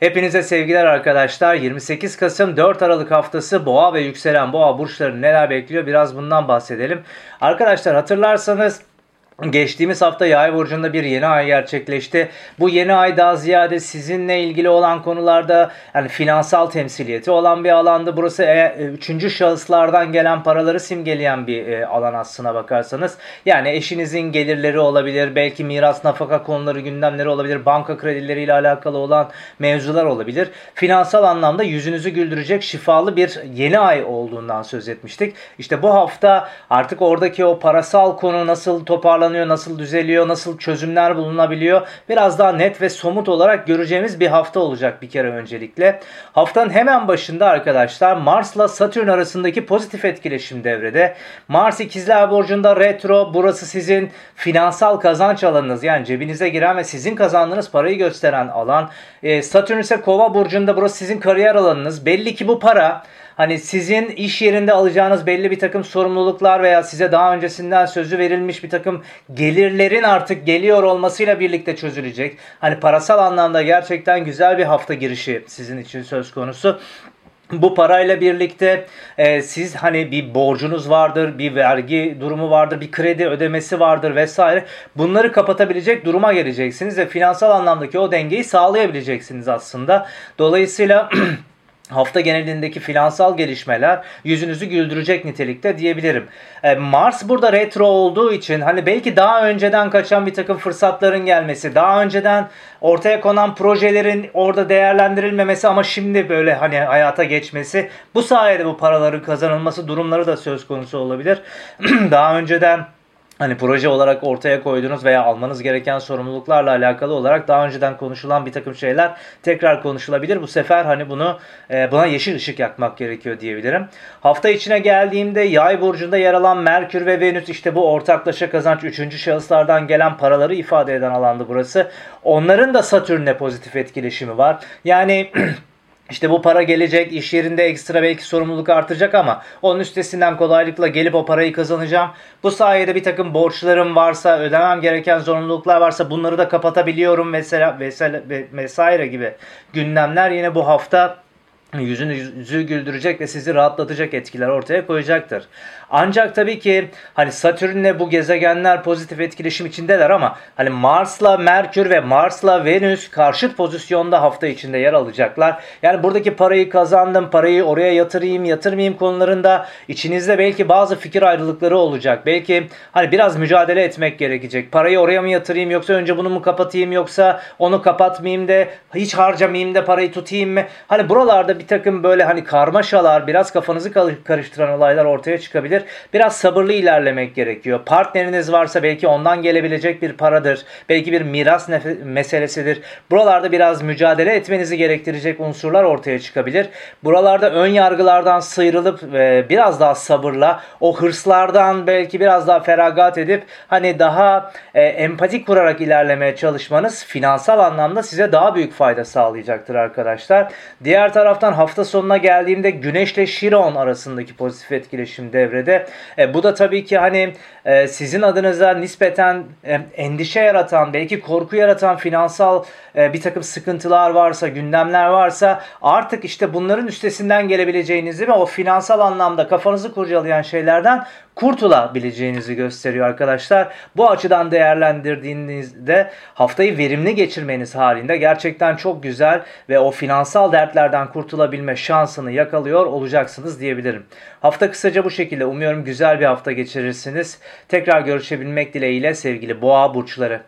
Hepinize sevgiler arkadaşlar. 28 Kasım 4 Aralık haftası boğa ve yükselen boğa burçları neler bekliyor biraz bundan bahsedelim. Arkadaşlar hatırlarsanız Geçtiğimiz hafta yay burcunda bir yeni ay gerçekleşti. Bu yeni ay daha ziyade sizinle ilgili olan konularda yani finansal temsiliyeti olan bir alandı. Burası e, üçüncü şahıslardan gelen paraları simgeleyen bir e, alan aslına bakarsanız. Yani eşinizin gelirleri olabilir, belki miras nafaka konuları gündemleri olabilir, banka kredileriyle alakalı olan mevzular olabilir. Finansal anlamda yüzünüzü güldürecek şifalı bir yeni ay olduğundan söz etmiştik. İşte bu hafta artık oradaki o parasal konu nasıl toparlanacak toparlanıyor, nasıl düzeliyor, nasıl çözümler bulunabiliyor. Biraz daha net ve somut olarak göreceğimiz bir hafta olacak bir kere öncelikle. Haftanın hemen başında arkadaşlar Mars'la Satürn arasındaki pozitif etkileşim devrede. Mars ikizler burcunda retro. Burası sizin finansal kazanç alanınız. Yani cebinize giren ve sizin kazandığınız parayı gösteren alan. Ee, Satürn ise kova burcunda burası sizin kariyer alanınız. Belli ki bu para Hani sizin iş yerinde alacağınız belli bir takım sorumluluklar veya size daha öncesinden sözü verilmiş bir takım gelirlerin artık geliyor olmasıyla birlikte çözülecek. Hani parasal anlamda gerçekten güzel bir hafta girişi sizin için söz konusu. Bu parayla birlikte e, siz hani bir borcunuz vardır, bir vergi durumu vardır, bir kredi ödemesi vardır vesaire. Bunları kapatabilecek duruma geleceksiniz ve finansal anlamdaki o dengeyi sağlayabileceksiniz aslında. Dolayısıyla hafta genelindeki finansal gelişmeler yüzünüzü güldürecek nitelikte diyebilirim. E, Mars burada retro olduğu için hani belki daha önceden kaçan bir takım fırsatların gelmesi, daha önceden ortaya konan projelerin orada değerlendirilmemesi ama şimdi böyle hani hayata geçmesi bu sayede bu paraların kazanılması durumları da söz konusu olabilir. daha önceden hani proje olarak ortaya koyduğunuz veya almanız gereken sorumluluklarla alakalı olarak daha önceden konuşulan bir takım şeyler tekrar konuşulabilir. Bu sefer hani bunu e, buna yeşil ışık yakmak gerekiyor diyebilirim. Hafta içine geldiğimde yay burcunda yer alan Merkür ve Venüs işte bu ortaklaşa kazanç üçüncü şahıslardan gelen paraları ifade eden alandı burası. Onların da Satürn'le pozitif etkileşimi var. Yani İşte bu para gelecek, iş yerinde ekstra belki sorumluluk artacak ama onun üstesinden kolaylıkla gelip o parayı kazanacağım. Bu sayede bir takım borçlarım varsa, ödemem gereken zorunluluklar varsa bunları da kapatabiliyorum mesela vesaire, vesaire gibi gündemler yine bu hafta yüzünüzü güldürecek ve sizi rahatlatacak etkiler ortaya koyacaktır. Ancak tabii ki hani Satürn'le bu gezegenler pozitif etkileşim içindeler ama hani Mars'la Merkür ve Mars'la Venüs karşıt pozisyonda hafta içinde yer alacaklar. Yani buradaki parayı kazandım, parayı oraya yatırayım, yatırmayayım konularında içinizde belki bazı fikir ayrılıkları olacak. Belki hani biraz mücadele etmek gerekecek. Parayı oraya mı yatırayım yoksa önce bunu mu kapatayım yoksa onu kapatmayayım da hiç harcamayayım da parayı tutayım mı? Hani buralarda bir takım böyle hani karmaşalar, biraz kafanızı karıştıran olaylar ortaya çıkabilir. Biraz sabırlı ilerlemek gerekiyor. Partneriniz varsa belki ondan gelebilecek bir paradır. Belki bir miras meselesidir. Buralarda biraz mücadele etmenizi gerektirecek unsurlar ortaya çıkabilir. Buralarda ön yargılardan sıyrılıp e, biraz daha sabırla o hırslardan belki biraz daha feragat edip hani daha e, empatik kurarak ilerlemeye çalışmanız finansal anlamda size daha büyük fayda sağlayacaktır arkadaşlar. Diğer taraftan hafta sonuna geldiğimde Güneş ile Şiron arasındaki pozitif etkileşim devrede. E, bu da tabii ki hani e, sizin adınıza nispeten e, endişe yaratan, belki korku yaratan finansal e, bir takım sıkıntılar varsa, gündemler varsa artık işte bunların üstesinden gelebileceğinizi ve o finansal anlamda kafanızı kurcalayan şeylerden kurtulabileceğinizi gösteriyor arkadaşlar. Bu açıdan değerlendirdiğinizde haftayı verimli geçirmeniz halinde gerçekten çok güzel ve o finansal dertlerden kurtulabilme şansını yakalıyor olacaksınız diyebilirim. Hafta kısaca bu şekilde. Umuyorum güzel bir hafta geçirirsiniz. Tekrar görüşebilmek dileğiyle sevgili boğa burçları.